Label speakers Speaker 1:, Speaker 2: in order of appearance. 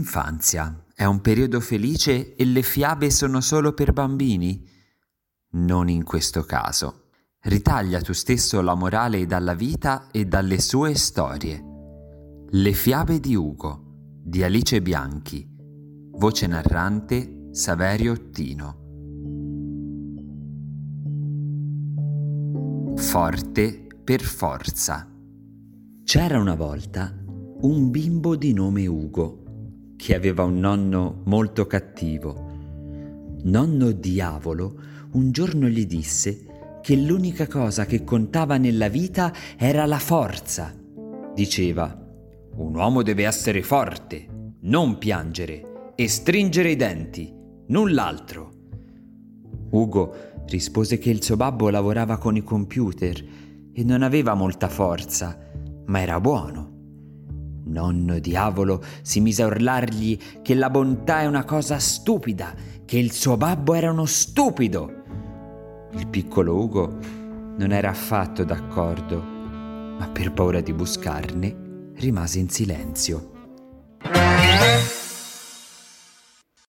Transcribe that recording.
Speaker 1: L'infanzia è un periodo felice e le fiabe sono solo per bambini? Non in questo caso. Ritaglia tu stesso la morale dalla vita e dalle sue storie. Le fiabe di Ugo, di Alice Bianchi. Voce narrante Saverio Ottino. Forte per forza. C'era una volta un bimbo di nome Ugo che aveva un nonno molto cattivo. Nonno diavolo un giorno gli disse che l'unica cosa che contava nella vita era la forza. Diceva, un uomo deve essere forte, non piangere e stringere i denti, null'altro. Ugo rispose che il suo babbo lavorava con i computer e non aveva molta forza, ma era buono. Nonno diavolo si mise a urlargli che la bontà è una cosa stupida, che il suo babbo era uno stupido. Il piccolo Ugo non era affatto d'accordo, ma per paura di buscarne rimase in silenzio.